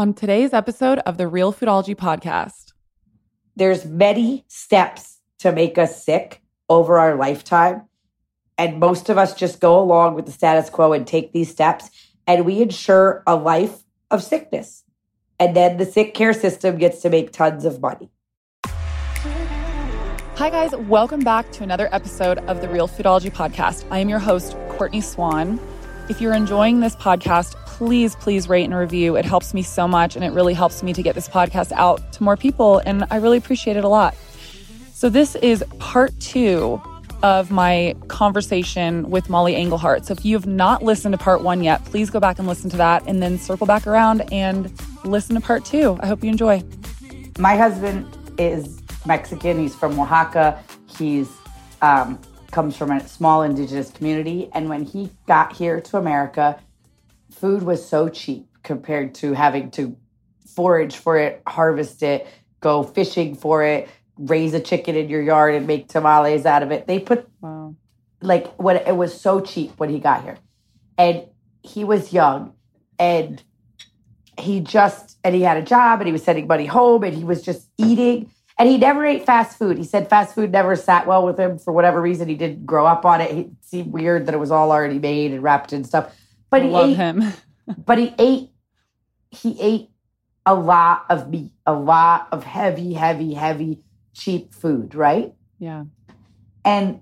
on today's episode of the Real Foodology podcast. There's many steps to make us sick over our lifetime. And most of us just go along with the status quo and take these steps, and we ensure a life of sickness. And then the sick care system gets to make tons of money. Hi, guys. Welcome back to another episode of the Real Foodology podcast. I am your host, Courtney Swan. If you're enjoying this podcast, please, please rate and review. It helps me so much and it really helps me to get this podcast out to more people. And I really appreciate it a lot. So, this is part two of my conversation with Mollie Engelhart. So, if you have not listened to part one yet, please go back and listen to that and then circle back around and listen to part two. I hope you enjoy. My husband is Mexican, he's from Oaxaca. He's um, comes from a small indigenous community. And when he got here to America, food was so cheap compared to having to forage for it, harvest it, go fishing for it, raise a chicken in your yard and make tamales out of it. They put wow. like what it was so cheap when he got here. And he was young and he just and he had a job and he was sending money home and he was just eating and he never ate fast food. He said fast food never sat well with him for whatever reason. He didn't grow up on it. It seemed weird that it was all already made and wrapped in stuff. But I he love ate, him. but he ate he ate a lot of meat, a lot of heavy, heavy, heavy, cheap food, right? Yeah. And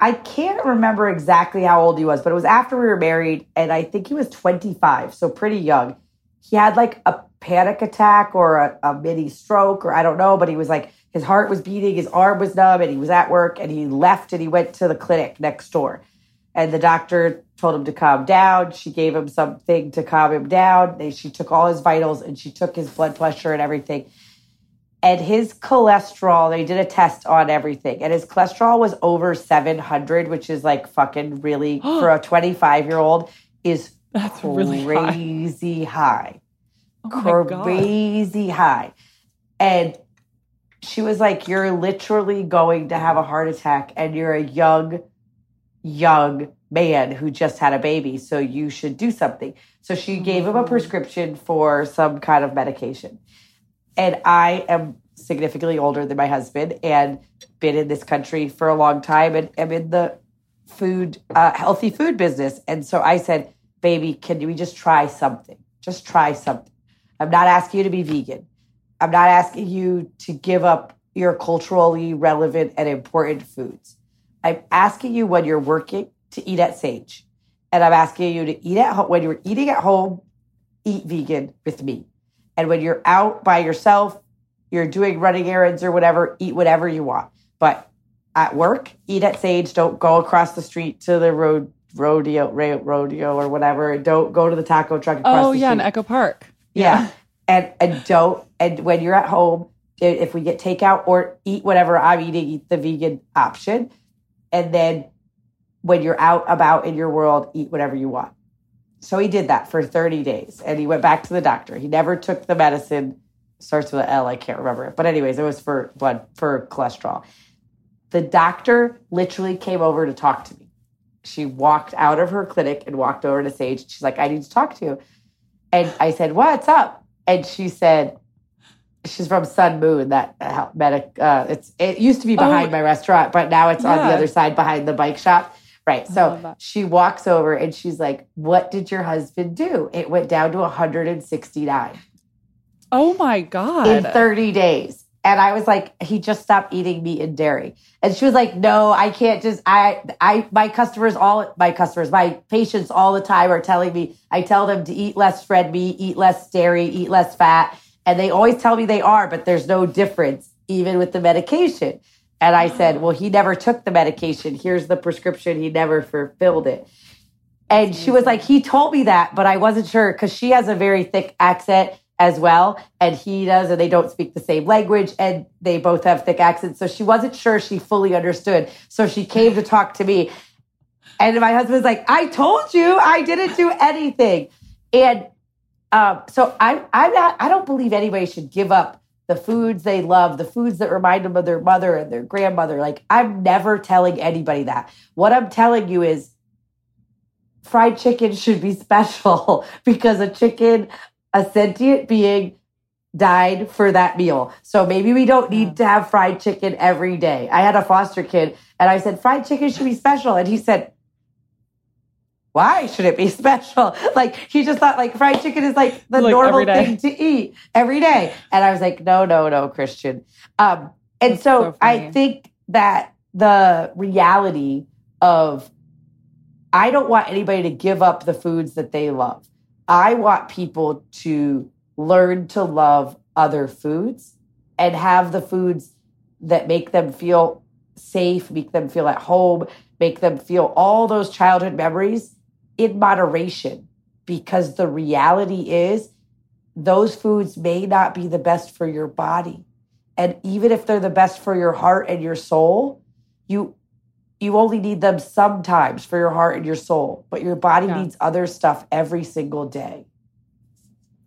I can't remember exactly how old he was, but it was after we were married, and I think he was 25, so pretty young. He had like a panic attack or a, a mini stroke, or I don't know, but he was like, his heart was beating, his arm was numb, and he was at work, and he left and he went to the clinic next door. And the doctor told him to calm down. She gave him something to calm him down. They, she took all his vitals and she took his blood pressure and everything. And his cholesterol, they did a test on everything. And his cholesterol was over 700, which is like fucking really, for a 25 year old, is That's crazy really high. Oh my God. crazy high. And she was like, You're literally going to have a heart attack, and you're a young, young man who just had a baby. So you should do something. So she gave him a prescription for some kind of medication. And I am significantly older than my husband and been in this country for a long time and am in the food, uh, healthy food business. And so I said, Baby, can we just try something? Just try something. I'm not asking you to be vegan. I'm not asking you to give up your culturally relevant and important foods. I'm asking you when you're working to eat at Sage. And I'm asking you to eat at home. When you're eating at home, eat vegan with me. And when you're out by yourself, you're doing running errands or whatever, eat whatever you want. But at work, eat at Sage. Don't go across the street to the road rodeo ro- rodeo or whatever. Don't go to the taco truck across Oh, the yeah, street. in Echo Park. Yeah. And and don't and when you're at home, if we get takeout or eat whatever I'm eating, eat the vegan option. And then when you're out about in your world, eat whatever you want. So he did that for 30 days and he went back to the doctor. He never took the medicine, starts with an L, I can't remember it. But, anyways, it was for blood, for cholesterol. The doctor literally came over to talk to me. She walked out of her clinic and walked over to Sage. She's like, I need to talk to you. And I said, What's up? And she said, She's from Sun Moon. That uh, medic. Uh, it's it used to be behind Oh. my restaurant, but now it's on the other side behind the bike shop. Right. I So she walks over and she's like, "What did your husband do?" It went down to 169 Oh my God. in 30 days. And I was like, he just stopped eating meat and dairy. And she was like, no, I can't just, I, I, my customers, all my customers, my patients all the time are telling me, I tell them to eat less red meat, eat less dairy, eat less fat. And they always tell me they are, but there's no difference even with the medication. And I said, mm. well, he never took the medication. Here's the prescription. He never fulfilled it. And she was like, he told me that, but I wasn't sure because she has a very thick accent as well. And he does, and they don't speak the same language and they both have thick accents. So she wasn't sure she fully understood. So she came to talk to me. And my husband was like, I told you I didn't do anything. And um, so I, I'm not, I don't believe anybody should give up the foods they love, the foods that remind them of their mother and their grandmother. Like, I'm never telling anybody that. What I'm telling you is fried chicken should be special because a chicken a sentient being died for that meal. So maybe we don't need to have fried chicken every day. I had a foster kid and I said, fried chicken should be special. And he said, why should it be special? Like he just thought like fried chicken is like the like normal thing to eat every day. And I was like, no, no, no, Christian. Um, and so, so I think that the reality of I don't want anybody to give up the foods that they love. I want people to learn to love other foods and have the foods that make them feel safe, make them feel at home, make them feel all those childhood memories in moderation. Because the reality is, those foods may not be the best for your body. And even if they're the best for your heart and your soul, you you only need them sometimes for your heart and your soul, but your body yeah. needs other stuff every single day.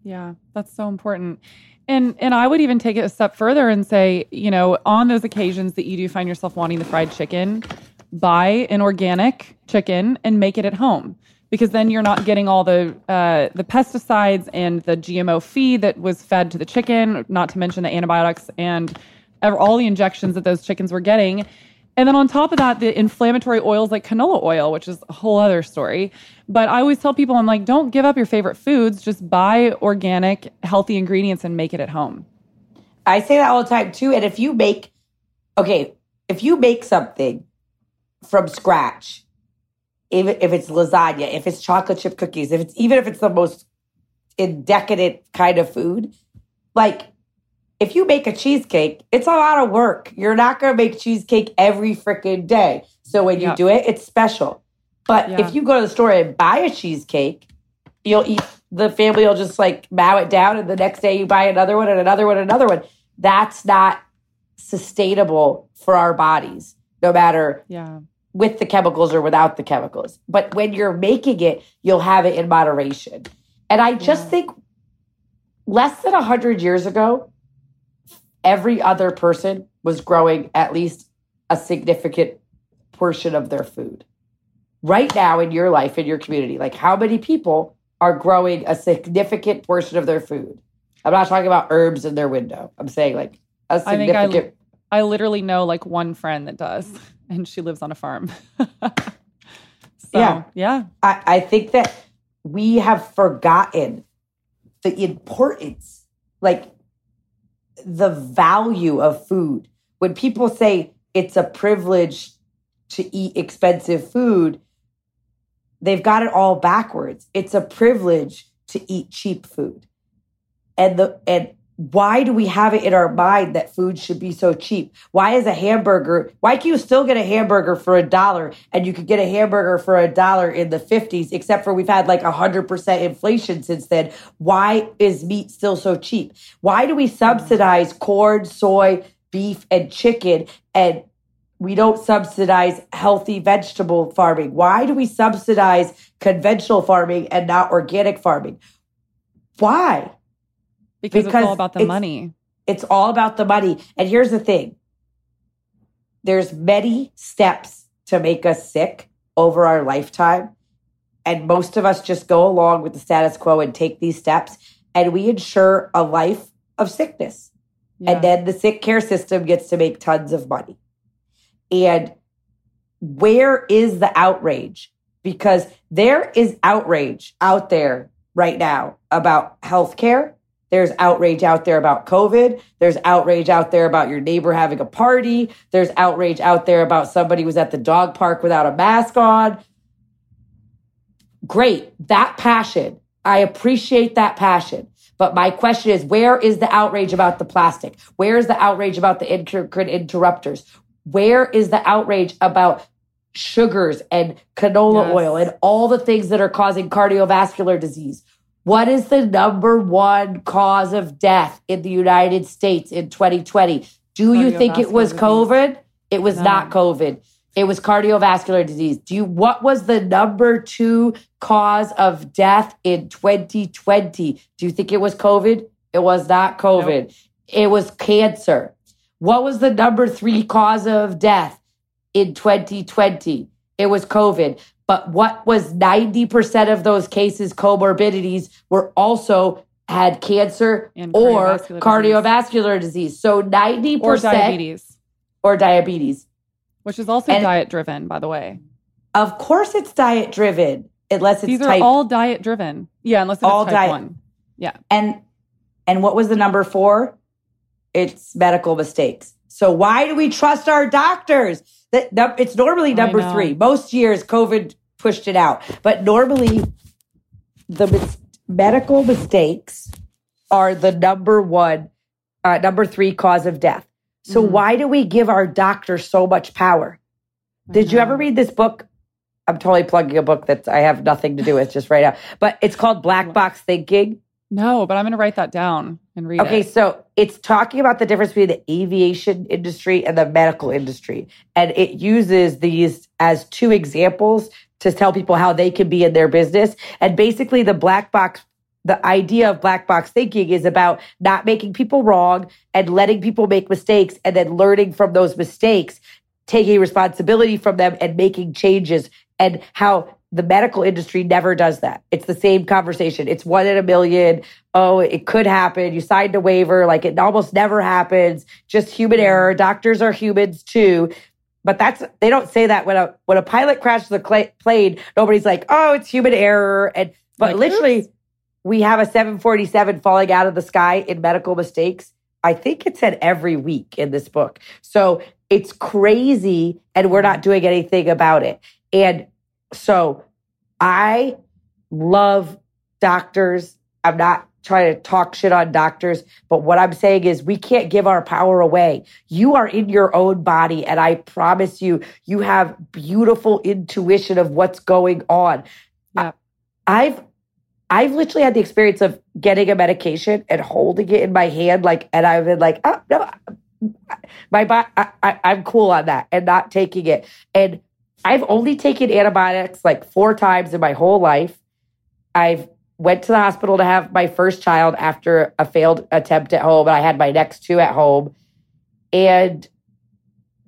Yeah, that's so important. And and I would even take it a step further and say, you know, on those occasions that you do find yourself wanting the fried chicken, buy an organic chicken and make it at home because then you're not getting all the uh, the pesticides and the GMO feed that was fed to the chicken, not to mention the antibiotics and all the injections that those chickens were getting. And then on top of that, the inflammatory oils like canola oil, which is a whole other story. But I always tell people, I'm like, don't give up your favorite foods. Just buy organic, healthy ingredients and make it at home. I say that all the time too. And if you make, okay, if you make something from scratch, even if it's lasagna, if it's chocolate chip cookies, if it's even if it's the most decadent kind of food, like if you make a cheesecake, it's a lot of work. You're not going to make cheesecake every freaking day. So when you do it, it's special. But yeah. if you go to the store and buy a cheesecake, you'll eat, the family will just like mow it down. And the next day you buy another one and another one and another one. That's not sustainable for our bodies, no matter yeah. With the chemicals or without the chemicals. But when you're making it, you'll have it in moderation. And I just yeah. think less than 100 years ago, every other person was growing at least a significant portion of their food. Right now in your life, in your community, like how many people are growing a significant portion of their food? I'm not talking about herbs in their window. I'm saying like a significant. I think I, I literally know like one friend that does, and she lives on a farm. so, yeah. Yeah. I, I think that we have forgotten the importance. Like the value of food. When people say it's a privilege to eat expensive food, they've got it all backwards. It's a privilege to eat cheap food. And the and why do we have it in our mind that food should be so cheap? Why is a hamburger, why can you still get a hamburger for a dollar and you could get a hamburger for a dollar in the 50s, except for we've had like 100% inflation since then? Why is meat still so cheap? Why do we subsidize corn, soy, beef, and chicken and we don't subsidize healthy vegetable farming? Why do we subsidize conventional farming and not organic farming? Why? Because, because it's all about the money. It's all about the money. And here's the thing there's many steps to make us sick over our lifetime. And most of us just go along with the status quo and take these steps, and we ensure a life of sickness. Yeah. And then the sick care system gets to make tons of money. And where is the outrage? Because there is outrage out there right now about healthcare there's outrage out there about COVID. There's outrage out there about your neighbor having a party. There's outrage out there about somebody was at the dog park without a mask on. Great. That passion. I appreciate that passion. But my question is, where is the outrage about the plastic? Where is the outrage about the endocrine interrupters? Where is the outrage about sugars and canola yes. oil and all the things that are causing cardiovascular disease? What is the number one cause of death in the United States in 2020? Do you think it was COVID? It was no. not COVID. It was cardiovascular disease. Do you what was the number 2 cause of death in 2020? Do you think it was COVID? It was not COVID. Nope. It was cancer. What was the number 3 cause of death in 2020? It was COVID. But what was 90% of those cases comorbidities were also had cancer And or cardiovascular cardiovascular disease. So 90% or diabetes, or diabetes. which is also And- diet driven, by the way. Of course, it's diet driven, unless it's These are type. all diet driven. Yeah, unless it's All type diet- one. Yeah. And and what was the number four? It's medical mistakes. So why do we trust our doctors? That that- it's normally number three. Most years, COVID pushed it out, but normally the mis- medical mistakes are the number one, uh, number three cause of death. So Mhm. why do we give our doctors so much power? Did you ever read this book? I'm totally plugging a book that I have nothing to do with just right now, but it's called Black Box Thinking. No, but I'm going to write that down and read Okay, it. so it's talking about the difference between the aviation industry and the medical industry. And it uses these as two examples to tell people how they can be in their business. And basically, the black box, the idea of black box thinking is about not making people wrong and letting people make mistakes and then learning from those mistakes, taking responsibility from them and making changes. And how the medical industry never does that. It's the same conversation. It's one in a million. Oh, it could happen. You signed a waiver. Like it almost never happens. Just human error. Doctors are humans too. But that's they don't say that when a when a pilot crashes a cla plane. Nobody's like, oh, it's human error. And but Like, literally, oops. we have a 747 falling out of the sky in medical mistakes. I think it said every week in this book. So it's crazy, and we're not mm-hmm. doing anything about it. And so I love doctors. I'm not trying to talk shit on doctors, but what I'm saying is we can't give our power away. You are in your own body, and I promise you, you have beautiful intuition of what's going on. Yeah. I've I've literally had the experience of getting a medication and holding it in my hand, like, and I've been like, oh no, my body, I, I, I'm cool on that, and not taking it. And I've only taken antibiotics like four times in my whole life. I've went to the hospital to have my first child after a failed attempt at home, and I had my next two at home. And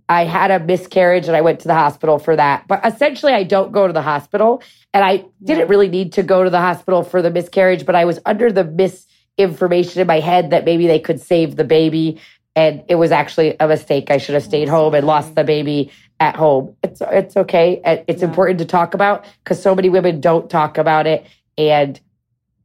I had a miscarriage and I went to the hospital for that. But essentially, I don't go to the hospital. And I didn't really need to go to the hospital for the miscarriage, but I was under the misinformation in my head that maybe they could save the baby. And it was actually a mistake. I should have stayed home and lost the baby at home. It's it's okay. Uh, It's Yeah. important to talk about because so many women don't talk about it. And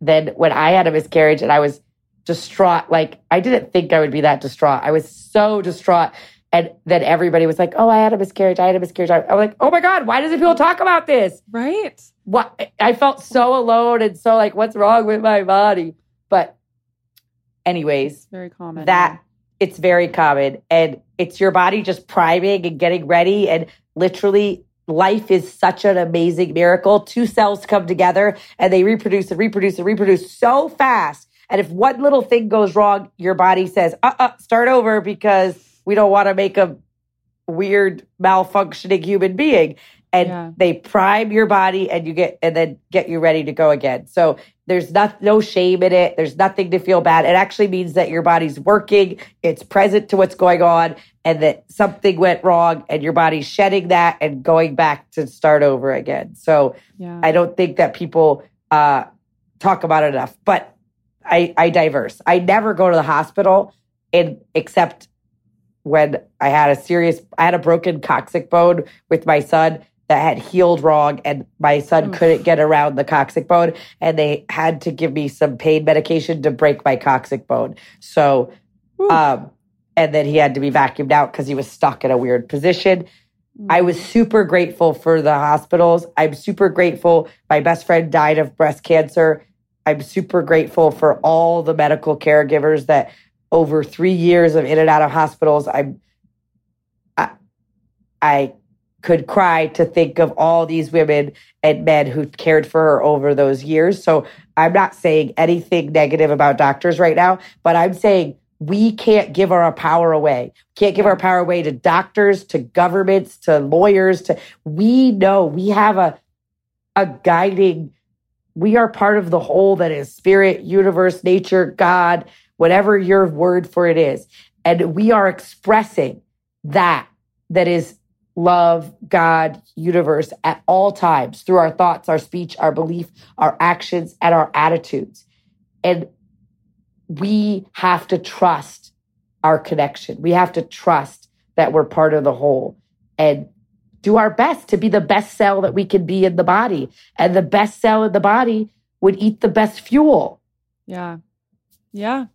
then when I had a miscarriage and I was distraught, like I didn't think I would be that distraught. I was so distraught. And then everybody was like, "Oh, I had a miscarriage. I had a miscarriage." I I was like, "Oh my god, why doesn't people talk about this?" Right. What I felt so alone and so like, "What's wrong with my body?" But, anyways, Very common. that it's very common. And it's your body just priming and getting ready. And literally life is such an amazing miracle. Two cells come together and they reproduce and reproduce and reproduce so fast. And if one little thing goes wrong your body says uh-uh start over because we don't want to make a weird malfunctioning human being and Yeah. they prime your body and you get and then get you ready to go again so there's not, no shame in it there's nothing to feel bad it actually means that your body's working it's present to what's going on and that something went wrong and your body's shedding that and going back to start over again so Yeah. I don't think that people uh, talk about it enough. But I, I diverse. I never go to the hospital, in except when I had a serious. I had a broken coccyx bone with my son that had healed wrong, and my son couldn't get around the coccyx bone, and they had to give me some pain medication to break my coccyx bone. So, um, and then he had to be vacuumed out because he was stuck in a weird position. I was super grateful for the hospitals. I'm super grateful. My best friend died of breast cancer. I'm super grateful for all the medical caregivers that over three years of in and out of hospitals, I'm, I, I could cry to think of all these women and men who cared for her over those years. So I'm not saying anything negative about doctors right now, but I'm saying we can't give our power away. Can't give our power away to doctors, to governments, to lawyers, to we know we have a a guiding we are part of the whole that is spirit, universe, nature, God, whatever your word for it is. And we are expressing that that is love, God, universe at all times through our thoughts, our speech, our belief, our actions, and our attitudes. And we have to trust our connection. We have to trust that we're part of the whole and do our best to be the best cell that we can be in the body. And the best cell in the body would eat the best fuel. Yeah. Yeah.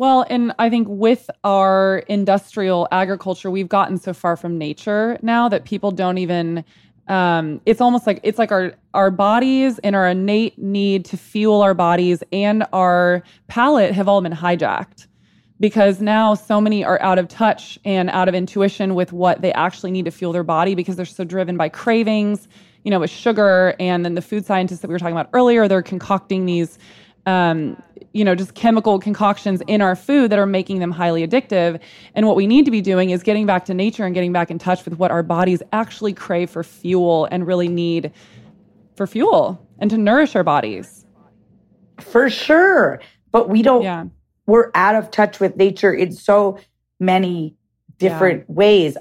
Well, and I think with our industrial agriculture, we've gotten so far from nature now that people don't even um, it's almost like it's like our our bodies and our innate need to fuel our bodies and our palate have all been hijacked because now so many are out of touch and out of intuition with what they actually need to fuel their body because they're so driven by cravings, you know, with sugar. And then the food scientists that we were talking about earlier, they're concocting these, um, you know, just chemical concoctions in our food that are making them highly addictive. And what we need to be doing is getting back to nature and getting back in touch with what our bodies actually crave for fuel and really need for fuel and to nourish our bodies. For sure. But we don't. Yeah we're out of touch with nature in so many different yeah. ways.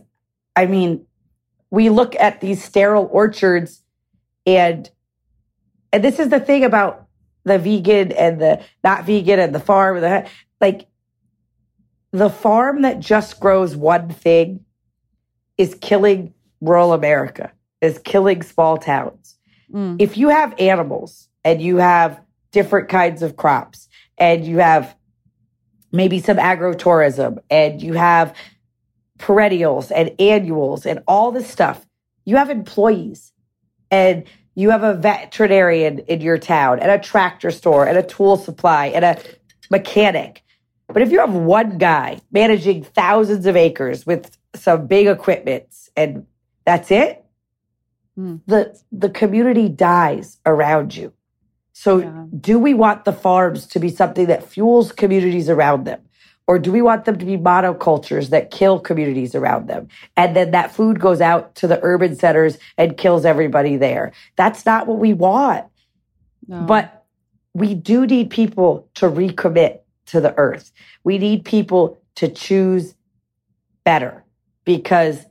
I mean, we look at these sterile orchards and and this is the thing about the vegan and the not vegan and the farm and the like the farm that just grows one thing is killing rural America, is killing small towns. Mm. If you have animals and you have different kinds of crops and you have maybe some agrotourism and you have perennials and annuals and all this stuff. You have employees and you have a veterinarian in your town and a tractor store and a tool supply and a mechanic. But if you have one guy managing thousands of acres with some big equipment and that's it, mm. the the community dies around you. So, yeah. do we want the farms to be something that fuels communities around them? Or do we want them to be monocultures that kill communities around them? And then that food goes out to the urban centers and kills everybody there. That's not what we want. No. But we do need people to recommit to the earth. We need people to choose better because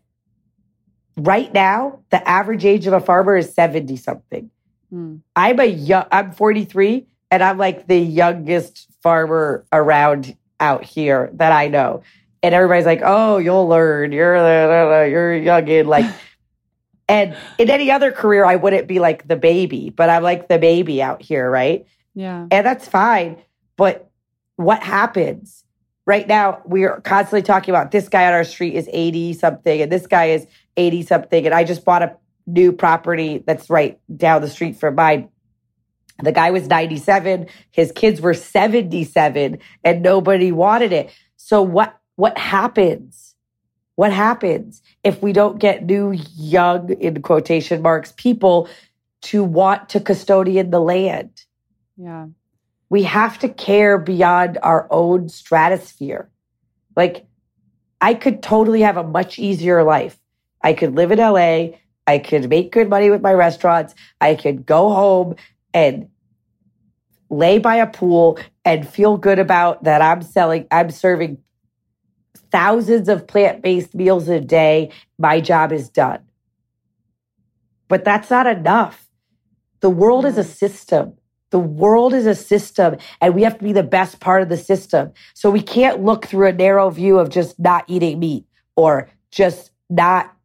right now, the average age of a farmer is 70 something. Mm. I'm a young, I'm 43 and I'm like the youngest farmer around out here that I know. And everybody's like, "Oh, you'll learn. You're you're young and like." and in any other career, I wouldn't be like the baby, but I'm like the baby out here, right? Yeah, and that's fine. But what happens right now? We are constantly talking about this guy on our street is 80 something, and this guy is 80 something, and I just bought a new property that's right down the street from mine. The guy was 97, his kids were 77 and nobody wanted it. So what what happens? What happens if we don't get new young in quotation marks people to want to custodian the land? Yeah. We have to care beyond our own stratosphere. Like I could totally have a much easier life. I could live in LA. I could make good money with my restaurants. I could go home and lay by a pool and feel good about that I'm selling, I'm serving thousands of plant based meals a day. My job is done. But that's not enough. The world is a system. The world is a system, and we have to be the best part of the system. So we can't look through a narrow view of just not eating meat or just not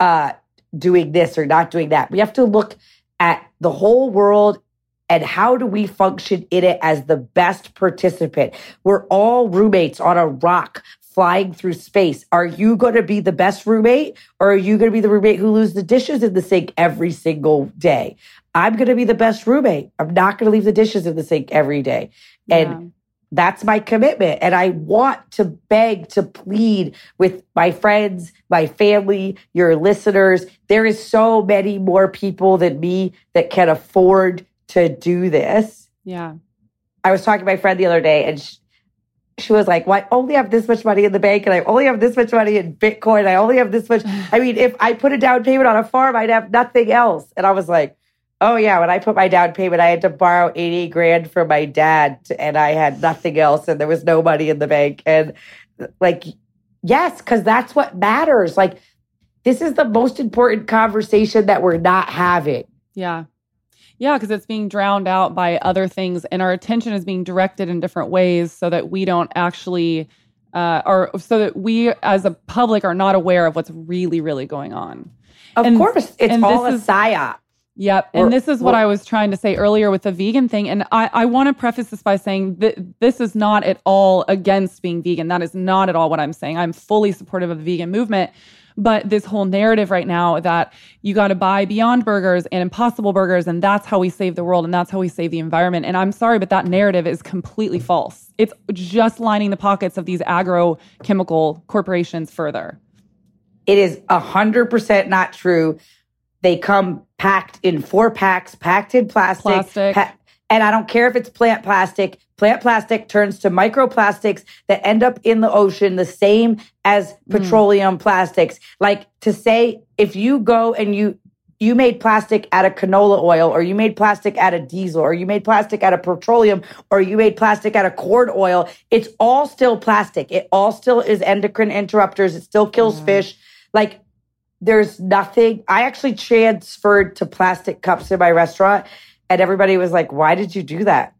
uh, doing this or not doing that. We have to look at the whole world and how do we function in it as the best participant? We're all roommates on a rock flying through space. Are you going to be the best roommate or are you going to be the roommate who loses the dishes in the sink every single day? I'm going to be the best roommate. I'm not going to leave the dishes in the sink every day. And that's my commitment. And I want to beg, to plead with my friends, my family, your listeners. There is so many more people than me that can afford to do this. Yeah. I was talking to my friend the other day and she, she was like, well, I only have this much money in the bank and I only have this much money in Bitcoin. I only have this much. I mean, if I put a down payment on a farm, I'd have nothing else. And I was like, Oh yeah, when I put my down payment, I had to borrow eighty grand from my dad, and I had nothing else, and there was no money in the bank. And like, yes, because that's what matters. Like, this is the most important conversation that we're not having. Yeah, Yeah, because it's being drowned out by other things, and our attention is being directed in different ways so that we don't actually, uh, or so that we as a public are not aware of what's really, really going on. Of And- course, it's all a is- psyop. Yep. We're- And this is what we're- I was trying to say earlier with the vegan thing. And I, I want to preface this by saying that this is not at all against being vegan. That is not at all what I'm saying. I'm fully supportive of the vegan movement. But this whole narrative right now that you got to buy Beyond Burgers and Impossible Burgers, and that's how we save the world and that's how we save the environment. And I'm sorry, but that narrative is completely false. It's just lining the pockets of these agrochemical corporations further. It is a hundred percent not true. They come packed in four packs, packed in plastic. Plastic. pa- and I don't care if it's plant plastic. Plant plastic turns to microplastics that end up in the ocean, the same as hmm. petroleum plastics. Like to say, if you go and you you made plastic out of canola oil, or you made plastic out of diesel, or you made plastic out of petroleum, or you made plastic out of cord oil, it's all still plastic. It all still is endocrine interrupters. It still kills hmm. fish. Like there's nothing. I actually transferred to plastic cups in my restaurant, and everybody was like, Why did you do that?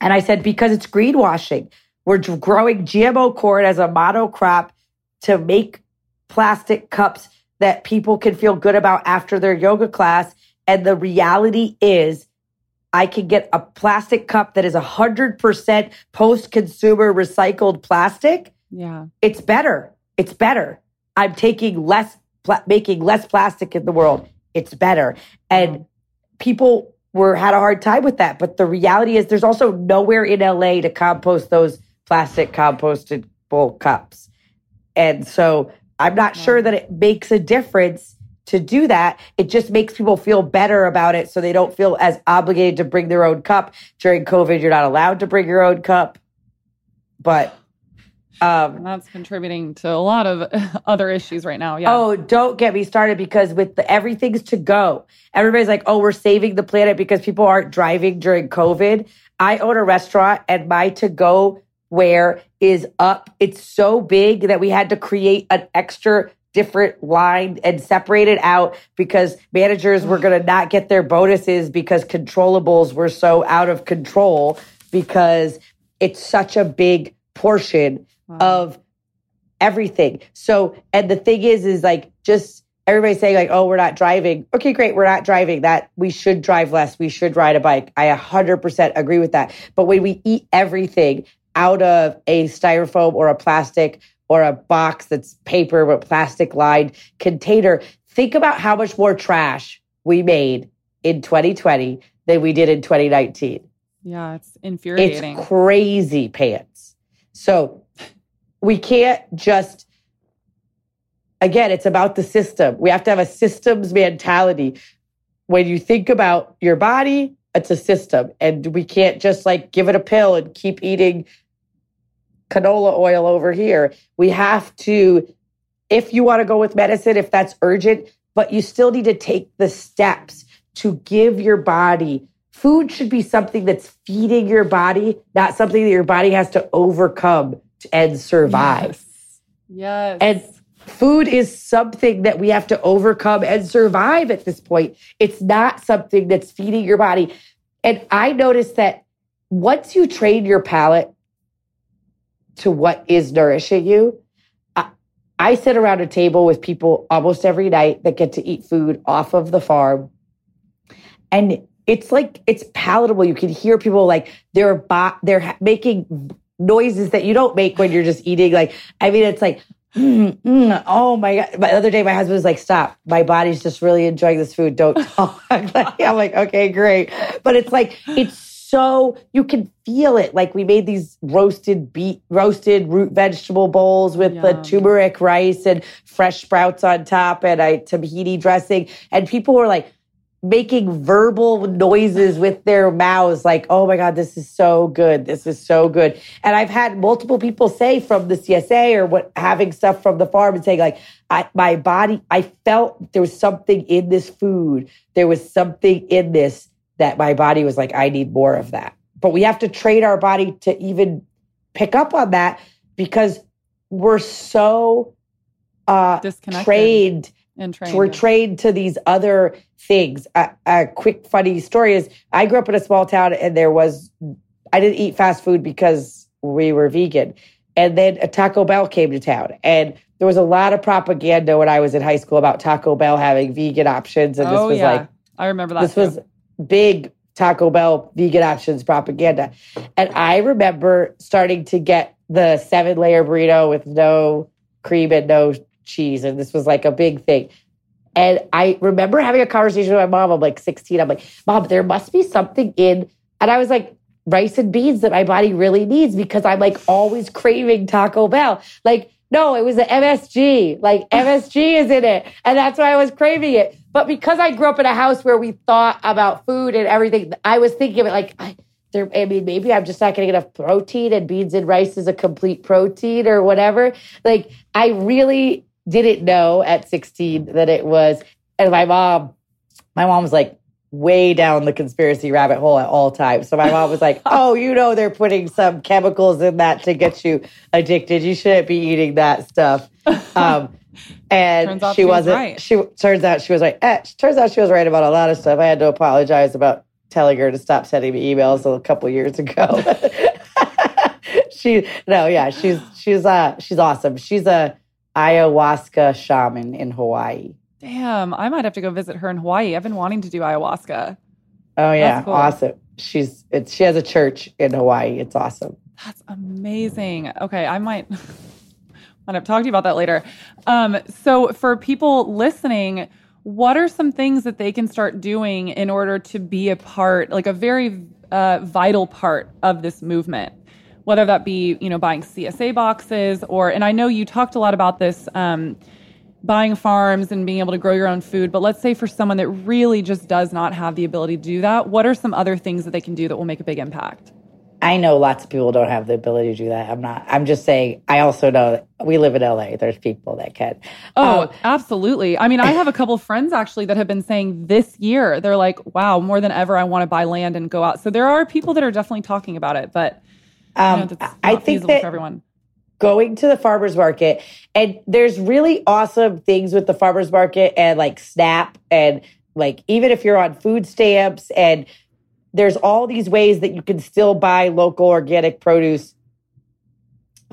And I said, Because it's greenwashing. We're growing GMO corn as a monocrop to make plastic cups that people can feel good about after their yoga class. And the reality is, I can get a plastic cup that is 100% post consumer recycled plastic Yeah. it's better. It's better. I'm taking less, pla- making less plastic in the world. It's better. And mm-hmm. people were had a hard time with that. But the reality is, there's also nowhere in LA to compost those plastic compostable cups. And so I'm not sure that it makes a difference to do that. It just makes people feel better about it so they don't feel as obligated to bring their own cup. During COVID, you're not allowed to bring your own cup. But um, that's contributing to a lot of other issues right now. Yeah. Oh, don't get me started because with the everything's to go. Everybody's like, oh, we're saving the planet because people aren't driving during COVID. I own a restaurant and my to go ware is up. It's so big that we had to create an extra different line and separate it out because managers were going to not get their bonuses because controllables were so out of control because it's such a big portion of everything. So, and the thing is, is like just everybody's saying like, oh, we're not driving. Okay, great. We're not driving that. We should drive less. We should ride a bike. I 100% agree with that. But when we eat everything out of a styrofoam or a plastic or a box that's paper but plastic lined container, think about how much more trash we made in 2020 than we did in 2019. Yeah, it's infuriating. It's crazy pants. So we can't just, again, it's about the system. We have to have a systems mentality. When you think about your body, it's a system. And we can't just like give it a pill and keep eating canola oil over here. We have to, if you want to go with medicine, if that's urgent, but you still need to take the steps to give your body food should be something that's feeding your body, not something that your body has to overcome and survive. Yes. And food is something that we have to overcome and survive at this point. It's not something that's feeding your body. And I noticed that once you train your palate to what is nourishing you, I, I sit around a table with people almost every night that get to eat food off of the farm. And it's like it's palatable. You can hear people like they're bo- they're making noises that you don't make when you're just eating. Like I mean, it's like mm, mm, oh my god. The other day, my husband was like, "Stop! My body's just really enjoying this food. Don't talk." I'm like, I'm like, okay, great. But it's like it's so you can feel it. Like we made these roasted beet, roasted root vegetable bowls with the turmeric rice and fresh sprouts on top, and I tahini dressing, and people were like making verbal noises with their mouths like oh my god this is so good. This is so good. And i've had multiple people say from the csa or what having stuff from the farm and saying like I, my body i felt there was something in this food. There was something in this that my body was like i need more of that but we have to train our body to even pick up on that because we're so uh Disconnected. trained and trained. we're trained to these other things. A, a quick funny story is I grew up in a small town and there was I didn't eat fast food because we were vegan. And then a Taco Bell came to town and there was a lot of propaganda when I was in high school about Taco Bell having vegan options and this oh was yeah, like I remember that. this too. was big Taco Bell vegan options propaganda. And I remember starting to get the seven layer burrito with no cream and no cheese. And this was like a big thing. And I remember having a conversation with my mom. I'm like 16. I'm like, Mom, there must be something in. And I was like, rice and beans that my body really needs because I'm like always craving Taco Bell. Like, no, it was the MSG. Like MSG is in it. And that's why I was craving it. But because I grew up in a house where we thought about food and everything, I was thinking of it like, I, there, I mean, maybe I'm just not getting enough protein and beans and rice is a complete protein or whatever. Like, I really didn't know at 16 that it was. And my mom, my mom was like, way down the conspiracy rabbit hole at all times. So my mom was like, "Oh, you know they're putting some chemicals in that to get you addicted. You shouldn't be eating that stuff." Um, and she she was wasn't. right. She turns out she was right. Eh, turns out she was right about a lot of stuff. I had to apologize about telling her to stop sending me emails a couple years ago. she no, yeah, she's she's uh she's awesome. She's a ayahuasca shaman in Hawaii. Damn, I might have to go visit her in Hawaii. I've been wanting to do ayahuasca. Oh yeah, cool. awesome. She's it's she has a church in Hawaii. It's awesome. That's amazing. Okay, I might might have to talk to you about that later. Um, so for people listening, what are some things that they can start doing in order to be a part, like a very uh, vital part of this movement? Whether that be, you know, buying CSA boxes or, and I know you talked a lot about this, um, buying farms and being able to grow your own food. But let's say for someone that really just does not have the ability to do that, what are some other things that they can do that will make a big impact? I know lots of people don't have the ability to do that. I'm not. I'm just saying. I also know that we live in LA. There's people that can. Oh, Um, absolutely. I mean, I have a couple of friends actually that have been saying this year, they're like, wow, more than ever, I want to buy land and go out. So there are people that are definitely talking about it, but um, I think that for everyone. going to the farmers market and there's really awesome things with the farmers market and like snap and like even if you're on food stamps and there's all these ways that you can still buy local organic produce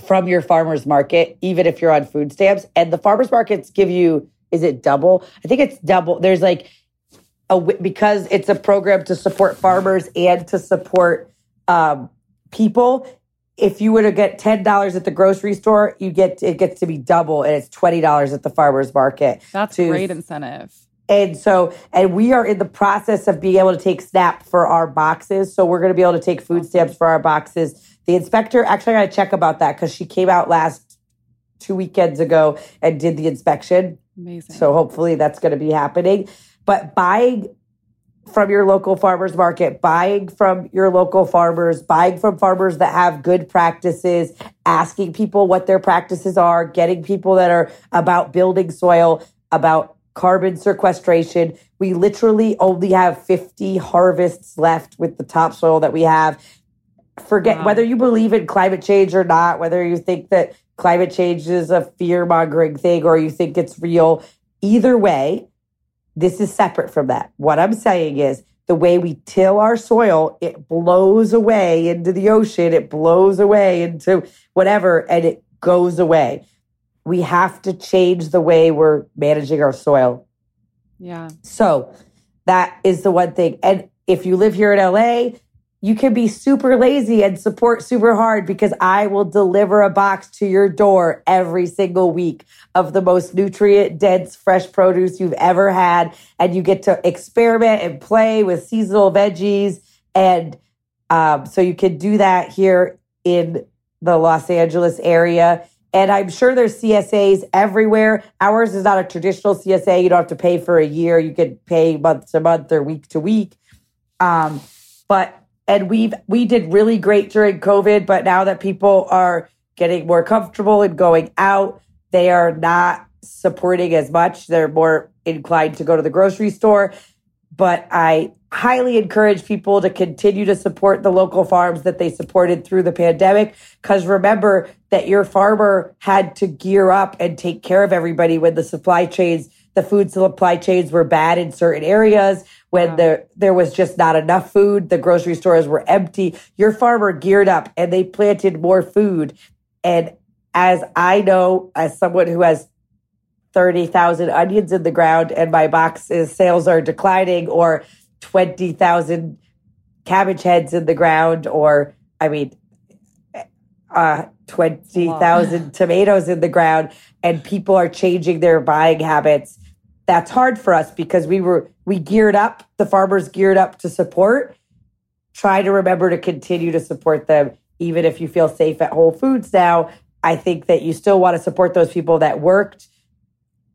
from your farmers market even if you're on food stamps and the farmers markets give you is it double i think it's double there's like a because it's a program to support farmers and to support um, people if you were to get ten dollars at the grocery store, you get it gets to be double, and it's twenty dollars at the farmers market. That's to- great incentive. And so, and we are in the process of being able to take SNAP for our boxes. So we're going to be able to take food stamps for our boxes. The inspector actually, I got to check about that because she came out last two weekends ago and did the inspection. Amazing. So hopefully that's going to be happening. But buying from your local farmers market, buying from your local farmers, buying from farmers that have good practices, asking people what their practices are, getting people that are about building soil, about carbon sequestration. We literally only have 50 harvests left with the topsoil that we have. Forget Wow. whether you believe in climate change or not, whether you think that climate change is a fear mongering thing or you think it's real. Either way, this is separate from that. What I'm saying is the way we till our soil, it blows away into the ocean, it blows away into whatever, and it goes away. We have to change the way we're managing our soil. yeah. So that is the one thing. And if you live here in LA, you can be super lazy and support super hard because I will deliver a box to your door every single week of the most nutrient dense fresh produce you've ever had. And you get to experiment and play with seasonal veggies. And um, so you can do that here in the Los Angeles area. And I'm sure there's CSAs everywhere. Ours is not a traditional CSA. You don't have to pay for a year. You can pay month to month or week to week. Um, but and we've we did really great during COVID, but now that people are getting more comfortable and going out, they are not supporting as much. They're more inclined to go to the grocery store. But I highly encourage people to continue to support the local farms that they supported through the pandemic. Because remember that your farmer had to gear up and take care of everybody when the supply chains the food supply chains were bad in certain areas, when yeah. there there was just not enough food, the grocery stores were empty. Your farmer geared up and they planted more food. And as I know, as someone who has 30,000 onions in the ground and my box's sales are declining or 20,000 cabbage heads in the ground or I mean uh 20,000 tomatoes in the ground and people are changing their buying habits. That's hard for us because we were we geared up, the farmers geared up to support. Try to remember to continue to support them even if you feel safe at Whole Foods now. I think that you still want to support those people that worked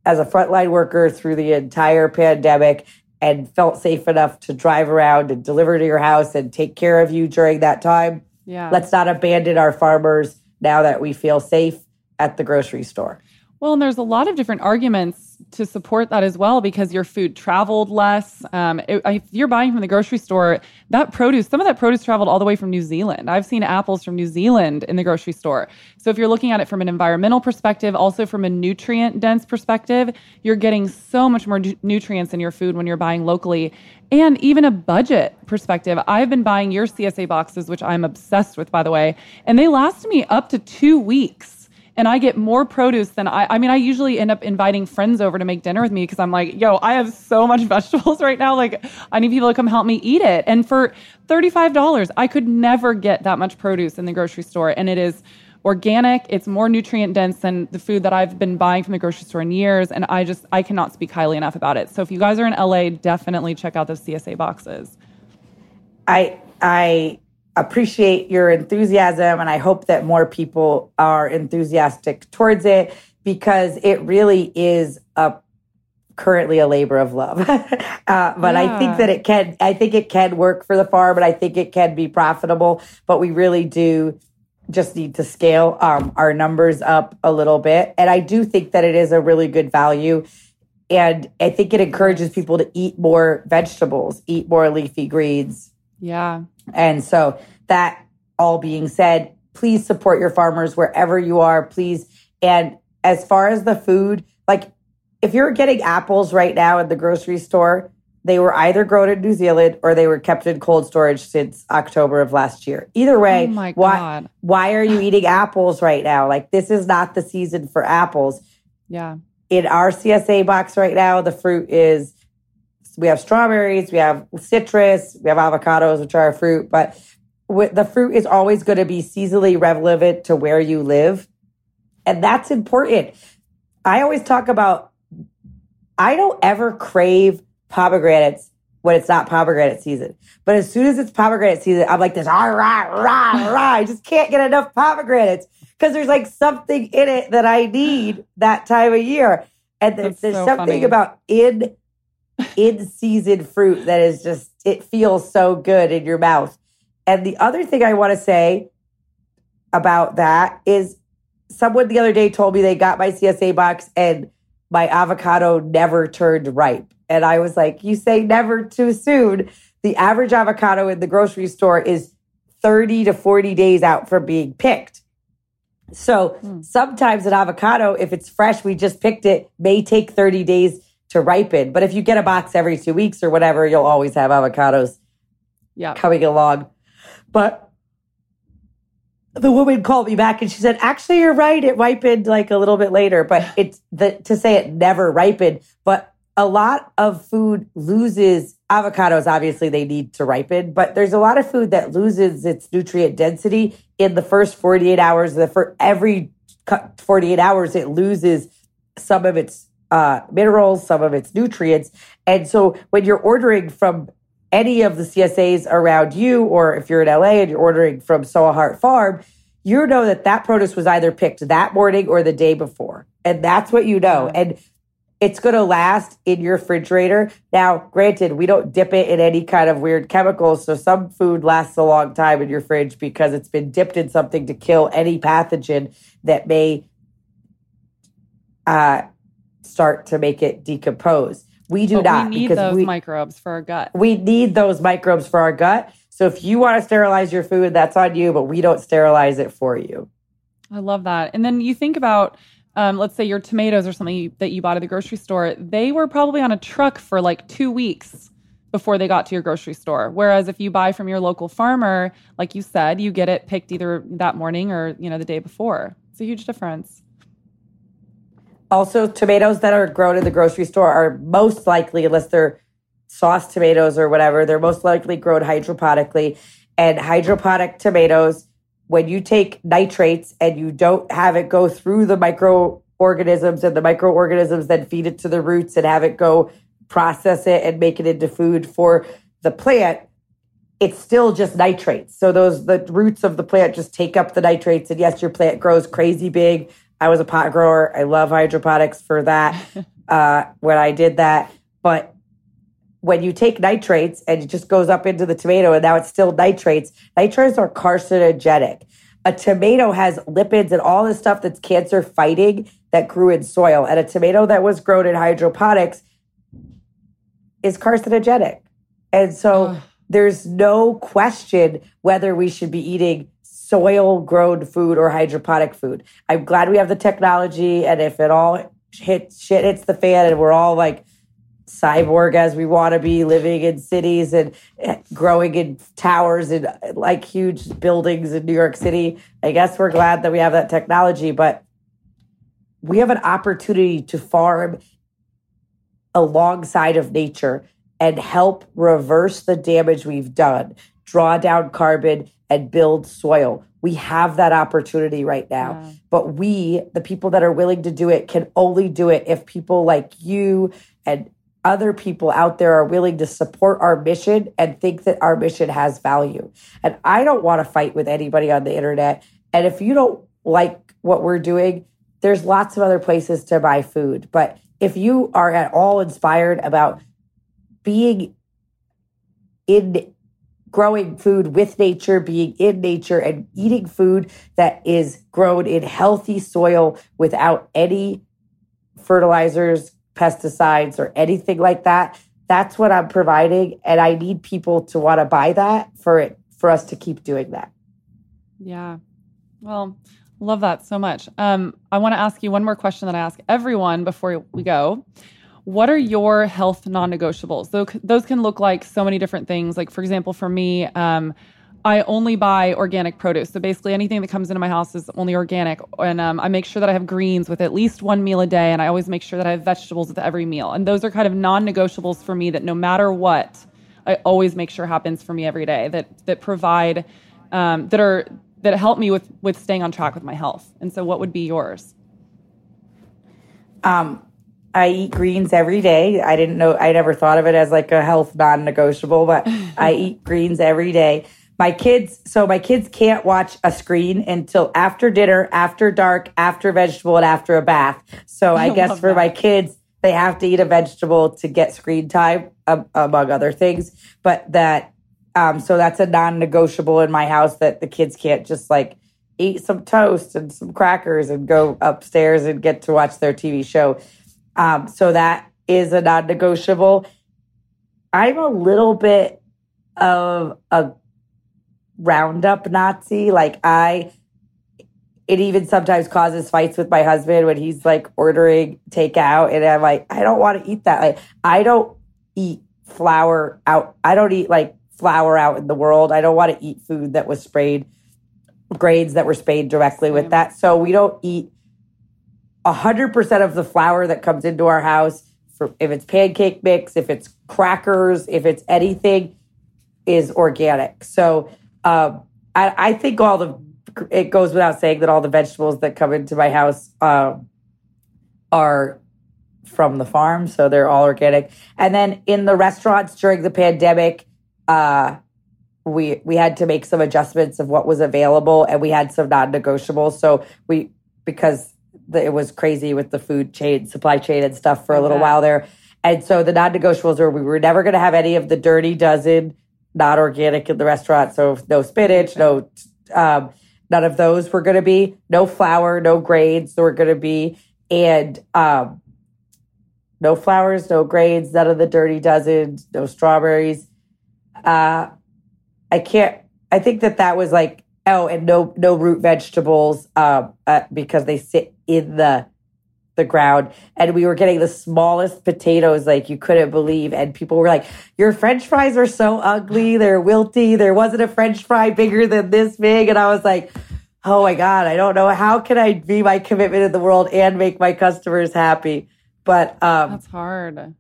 as a frontline worker through the entire pandemic and felt safe enough to drive around and deliver to your house and take care of you during that time. Yeah. Let's not abandon our farmers now that we feel safe at the grocery store. Well, and there's a lot of different arguments to support that as well because your food traveled less. Um, it, if you're buying from the grocery store, that produce, some of that produce traveled all the way from New Zealand. I've seen apples from New Zealand in the grocery store. So if you're looking at it from an environmental perspective, also from a nutrient dense perspective, you're getting so much more nutrients in your food when you're buying locally. And even a budget perspective, I've been buying your CSA boxes, which I'm obsessed with, by the way, and they last me up to two weeks and I get more produce than I. I mean, I usually end up inviting friends over to make dinner with me because I'm like, yo, I have so much vegetables right now. Like, I need people to come help me eat it. And for $35, I could never get that much produce in the grocery store. And it is organic, it's more nutrient dense than the food that I've been buying from the grocery store in years. And I just, I cannot speak highly enough about it. So if you guys are in LA, definitely check out those CSA boxes. I, I, appreciate your enthusiasm and I hope that more people are enthusiastic towards it because it really is a currently a labor of love. uh, but yeah. I think that it can I think it can work for the farm and I think it can be profitable, but we really do just need to scale um, our numbers up a little bit. And I do think that it is a really good value. And I think it encourages people to eat more vegetables, eat more leafy greens. Yeah. And so, that all being said, please support your farmers wherever you are, please. And as far as the food, like if you're getting apples right now at the grocery store, they were either grown in New Zealand or they were kept in cold storage since October of last year. Either oh way, oh why why are you eating apples right now? Like this is not the season for apples. Yeah. In our CSA box right now, the fruit is we have strawberries, we have citrus, we have avocados, which are a fruit, but the fruit is always going to be seasonally relevant to where you live. And that's important. I always talk about, I don't ever crave pomegranates when it's not pomegranate season. But as soon as it's pomegranate season, I'm like this, rah, rah, rah, rah. I just can't get enough pomegranates because there's like something in it that I need that time of year. And there's, there's so something funny. about in in season fruit that is just it feels so good in your mouth. And the other thing I want to say about that is someone the other day told me they got my CSA box and my avocado never turned ripe. And I was like, you say never too soon. The average avocado in the grocery store is 30 to 40 days out from being picked. So mm. sometimes an avocado, if it's fresh, we just picked it, may take 30 days to ripen. But if you get a box every two weeks or whatever, you'll always have avocados yeah. coming along. But the woman called me back and she said, actually, you're right. It ripened like a little bit later, but it's the, to say it never ripened. But a lot of food loses avocados. Obviously, they need to ripen, but there's a lot of food that loses its nutrient density in the first 48 hours. The for every 48 hours, it loses some of its uh, minerals, some of its nutrients. And so when you're ordering from any of the CSAs around you, or if you're in LA and you're ordering from Sow a Heart Farm, you know that that produce was either picked that morning or the day before. And that's what you know. And it's going to last in your refrigerator. Now, granted, we don't dip it in any kind of weird chemicals. So some food lasts a long time in your fridge because it's been dipped in something to kill any pathogen that may uh, start to make it decompose. We do but not we need because those we, microbes for our gut. We need those microbes for our gut. So if you want to sterilize your food, that's on you, but we don't sterilize it for you. I love that. And then you think about um, let's say your tomatoes or something that you bought at the grocery store, they were probably on a truck for like two weeks before they got to your grocery store. Whereas if you buy from your local farmer, like you said, you get it picked either that morning or you know the day before. It's a huge difference. Also, tomatoes that are grown in the grocery store are most likely, unless they're sauce tomatoes or whatever, they're most likely grown hydroponically. And hydroponic tomatoes, when you take nitrates and you don't have it go through the microorganisms and the microorganisms then feed it to the roots and have it go process it and make it into food for the plant, it's still just nitrates. So those the roots of the plant just take up the nitrates. And yes, your plant grows crazy big. I was a pot grower. I love hydroponics for that. uh, when I did that, but when you take nitrates and it just goes up into the tomato and now it's still nitrates, nitrates are carcinogenic. A tomato has lipids and all this stuff that's cancer fighting that grew in soil. And a tomato that was grown in hydroponics is carcinogenic. And so there's no question whether we should be eating soil grown food or hydroponic food. I'm glad we have the technology. And if it all hits shit hits the fan and we're all like cyborg as we want to be living in cities and eh, growing in towers and like huge buildings in New York City, I guess we're glad that we have that technology. But we have an opportunity to farm alongside of nature and help reverse the damage we've done, draw down carbon and build soil. We have that opportunity right now. Yeah. But we, the people that are willing to do it, can only do it if people like you and other people out there are willing to support our mission and think that our mission has value. And I don't want to fight with anybody on the internet. And if you don't like what we're doing, there's lots of other places to buy food. But if you are at all inspired about being in growing food with nature, being in nature, and eating food that is grown in healthy soil without any fertilizers, pesticides, or anything like that. That's what I'm providing. And I need people to want to buy that for it for us to keep doing that. Yeah. Well, Love that so much. Um, I want to ask you one more question that I ask everyone before we go. What are your health non negotiables? Those, those can look like so many different things. Like, for example, for me, um, I only buy organic produce. So basically, anything that comes into my house is only organic. And um, I make sure that I have greens with at least one meal a day. And I always make sure that I have vegetables with every meal. And those are kind of non negotiables for me that no matter what, I always make sure happens for me every day that, that provide, um, that are that help me with with staying on track with my health. And so, what would be yours? Um, I eat greens every day. I didn't know. I never thought of it as like a health non-negotiable, but I eat greens every day. My kids, so my kids can't watch a screen until after dinner, after dark, after vegetable, and after a bath. So I, I guess for that. my kids, they have to eat a vegetable to get screen time, um, among other things. But that um, so that's a non-negotiable in my house that the kids can't just like eat some toast and some crackers and go upstairs and get to watch their TV show. Um, so that is a non-negotiable. I'm a little bit of a roundup Nazi. Like I, it even sometimes causes fights with my husband when he's like ordering takeout, and I'm like, I don't want to eat that. Like I don't eat flour out. I don't eat like flour out in the world. I don't want to eat food that was sprayed, grades that were sprayed directly with that. So we don't eat 100% of the flour that comes into our house. For, if it's pancake mix, if it's crackers, if it's anything, is organic. So um, I, I, think all the, it goes without saying that all the vegetables that come into my house um, are from the farm. So they're all organic. And then in the restaurants during the pandemic, uh, we we had to make some adjustments of what was available, and we had some non-negotiables. So we because it was crazy with the food chain, supply chain, and stuff for a little while there. And so the non-negotiables were we were never going to have any of the dirty dozen, not organic in the restaurant. So no spinach, no um, none of those were going to be. No flour, no grains were going to be, and um, no flowers, no grains, none of the dirty dozen, no strawberries uh, I can't. I think that that was like oh, and no no root vegetables um, uh, because they sit in the the ground. And we were getting the smallest potatoes like you couldn't believe. And people were like your french fries are so ugly. They're wilty. There wasn't a french fry bigger than this big. And i was like oh my god i don't know. How can i be my commitment in the world and make my customers happy? But um That's hard.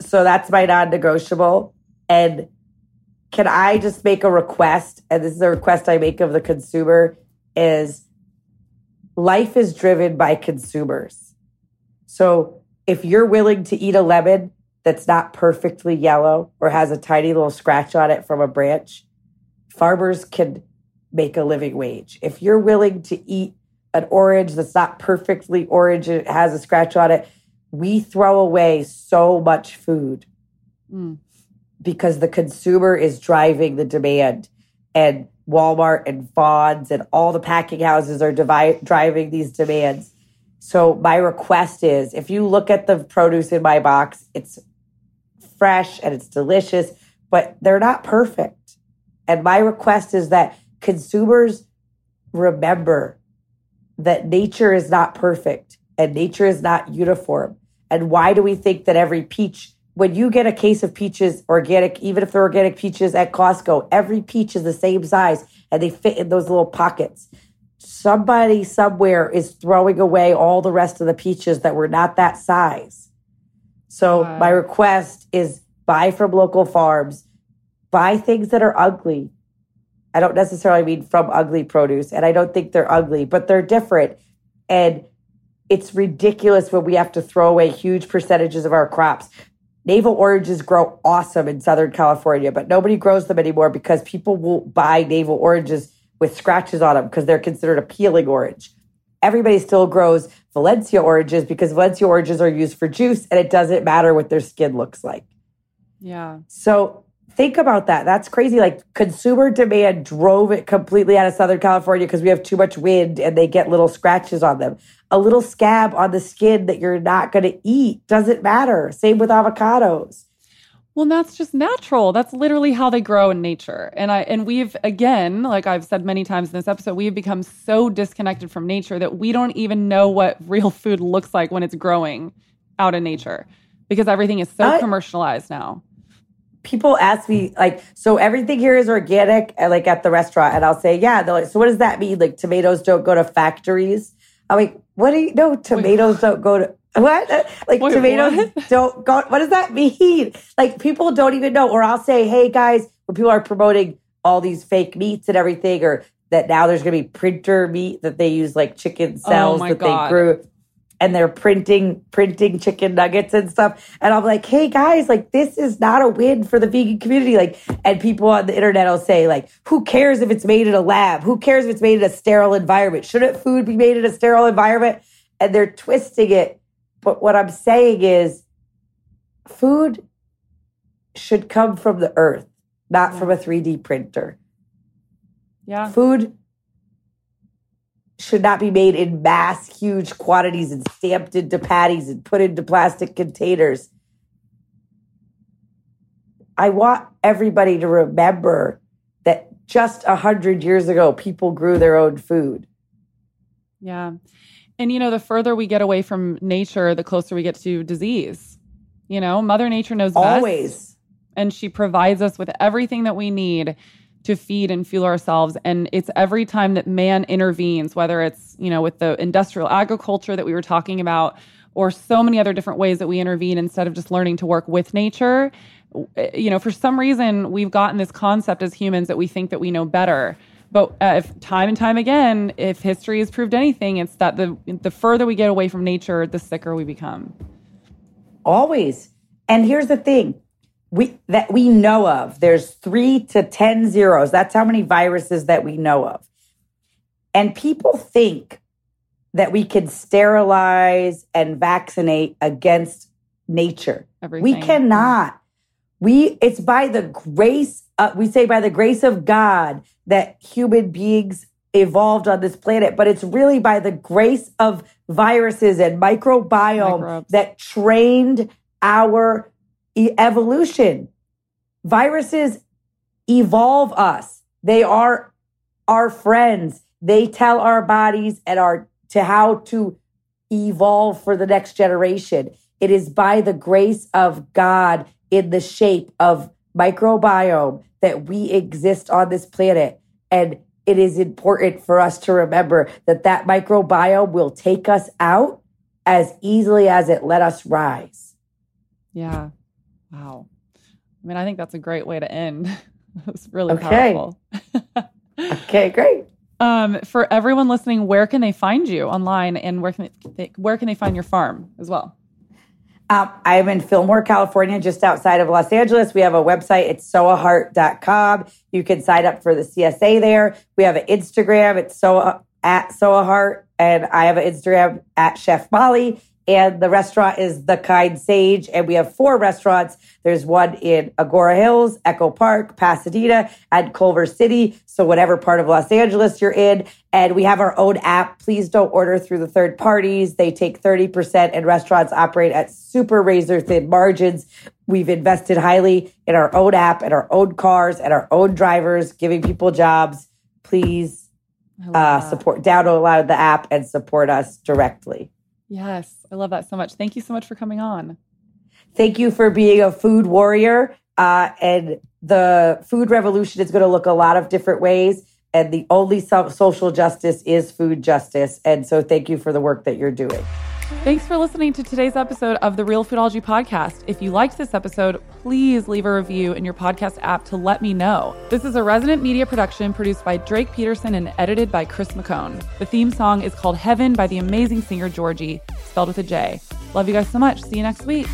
so that's my non-negotiable. And can i just make a request? And this is a request i make of the consumer is life is driven by consumers. So if you're willing to eat a lemon that's not perfectly yellow or has a tiny little scratch on it from a branch farmers can make a living wage. If you're willing to eat an orange that's not perfectly orange it has a scratch on it we throw away so much food Mm. because the consumer is driving the demand. And Walmart and Vons and all the packing houses are divi- driving these demands. So my request is if you look at the produce in my box, it's fresh and it's delicious, but they're not perfect. And my request is that consumers remember that nature is not perfect and nature is not uniform. And why do we think that every peach, when you get a case of peaches, organic, even if they're organic peaches at Costco, every peach is the same size and they fit in those little pockets. Somebody somewhere is throwing away all the rest of the peaches that were not that size. So Wow. my request is buy from local farms, buy things that are ugly. I don't necessarily mean from ugly produce, and I don't think they're ugly, but they're different. And it's ridiculous when we have to throw away huge percentages of our crops. Navel oranges grow awesome in Southern California, but nobody grows them anymore because people won't buy navel oranges with scratches on them because they're considered a peeling orange. Everybody still grows Valencia oranges because Valencia oranges are used for juice and it doesn't matter what their skin looks like. Yeah. So think about that. That's crazy. Like consumer demand drove it completely out of Southern California because we have too much wind and they get little scratches on them. A little scab on the skin that you're not going to eat doesn't matter. Same with avocados. Well, that's just natural. That's literally how they grow in nature. And I and we've again, like I've said many times in this episode, we have become so disconnected from nature that we don't even know what real food looks like when it's growing out in nature because everything is so I- commercialized now. People ask me like, so everything here is organic, uh, like at the restaurant, and I'll say, yeah. They're like, so what does that mean? Like tomatoes don't go to factories? I'm like, what do you? No, tomatoes don't go to what? Uh, Like Wait, tomatoes what? don't go. What does that mean? Like people don't even know. Or I'll say, hey guys, when people are promoting all these fake meats and everything, or that now there's going to be printer meat that they use like chicken cells Oh that God. they grew. And they're printing printing chicken nuggets and stuff. And I'm like, hey guys, like this is not a win for the vegan community. Like, and people on the internet will say, like, who cares if it's made in a lab? Who cares if it's made in a sterile environment? Shouldn't food be made in a sterile environment? And they're twisting it. But what I'm saying is food should come from the earth, not from a 3D printer. Yeah. Food should not be made in mass, huge quantities and stamped into patties and put into plastic containers. I want everybody to remember that just a hundred years ago, people grew their own food. Yeah. And you know, the further we get away from nature, the closer we get to disease. You know, Mother Nature knows best. Always. and she provides us with everything that we need to feed and fuel ourselves and it's every time that man intervenes whether it's you know with the industrial agriculture that we were talking about or so many other different ways that we intervene instead of just learning to work with nature you know for some reason we've gotten this concept as humans that we think that we know better but uh, if time and time again if history has proved anything it's that the the further we get away from nature the sicker we become Always. And here's the thing. We that we know of. There's 3 to 10 zeros. That's how many viruses that we know of. And people think that we can sterilize and vaccinate against nature. everything We cannot. We it's by the grace uh, we say by the grace of God that human beings evolved on this planet, but it's really by the grace of viruses and microbiome Microbes. that trained our evolution. Viruses evolve us. They are our friends. They tell our bodies and our to how to evolve for the next generation. It is by the grace of God in the shape of microbiome that we exist on this planet. And it is important for us to remember that that microbiome will take us out as easily as it let us rise. Yeah. Wow. I mean, I think that's a great way to end. It's really okay. powerful. okay, great. Um, for everyone listening, where can they find you online, and where can they, where can they find your farm as well? Um, I'm in Fillmore, California, just outside of Los Angeles. We have a website. It's sowaheart.com. You can sign up for the CSA there. We have an Instagram. It's so at Sowaheart, and I have an Instagram at Chef Mollie. And the restaurant is The Kind Sage. And we have four restaurants. There's one in Agoura Hills, Echo Park, Pasadena, and Culver City. So, whatever part of Los Angeles you're in. And we have our own app. Please don't order through the third parties. They take 30%, and restaurants operate at super razor thin margins. We've invested highly in our own app and our own cars and our own drivers, giving people jobs. Please uh, support, download the app and support us directly. Yes, I love that so much. Thank you so much for coming on. Thank you for being a food warrior. Uh, and the food revolution is going to look a lot of different ways. And the only social justice is food justice. And so thank you for the work that you're doing. Thanks for listening to today's episode of the Real Foodology Podcast. If you liked this episode, please leave a review in your podcast app to let me know. This is a resident media production produced by Drake Peterson and edited by Chris McCone. The theme song is called Heaven by the amazing singer Georgie, spelled with a J. Love you guys so much. See you next week.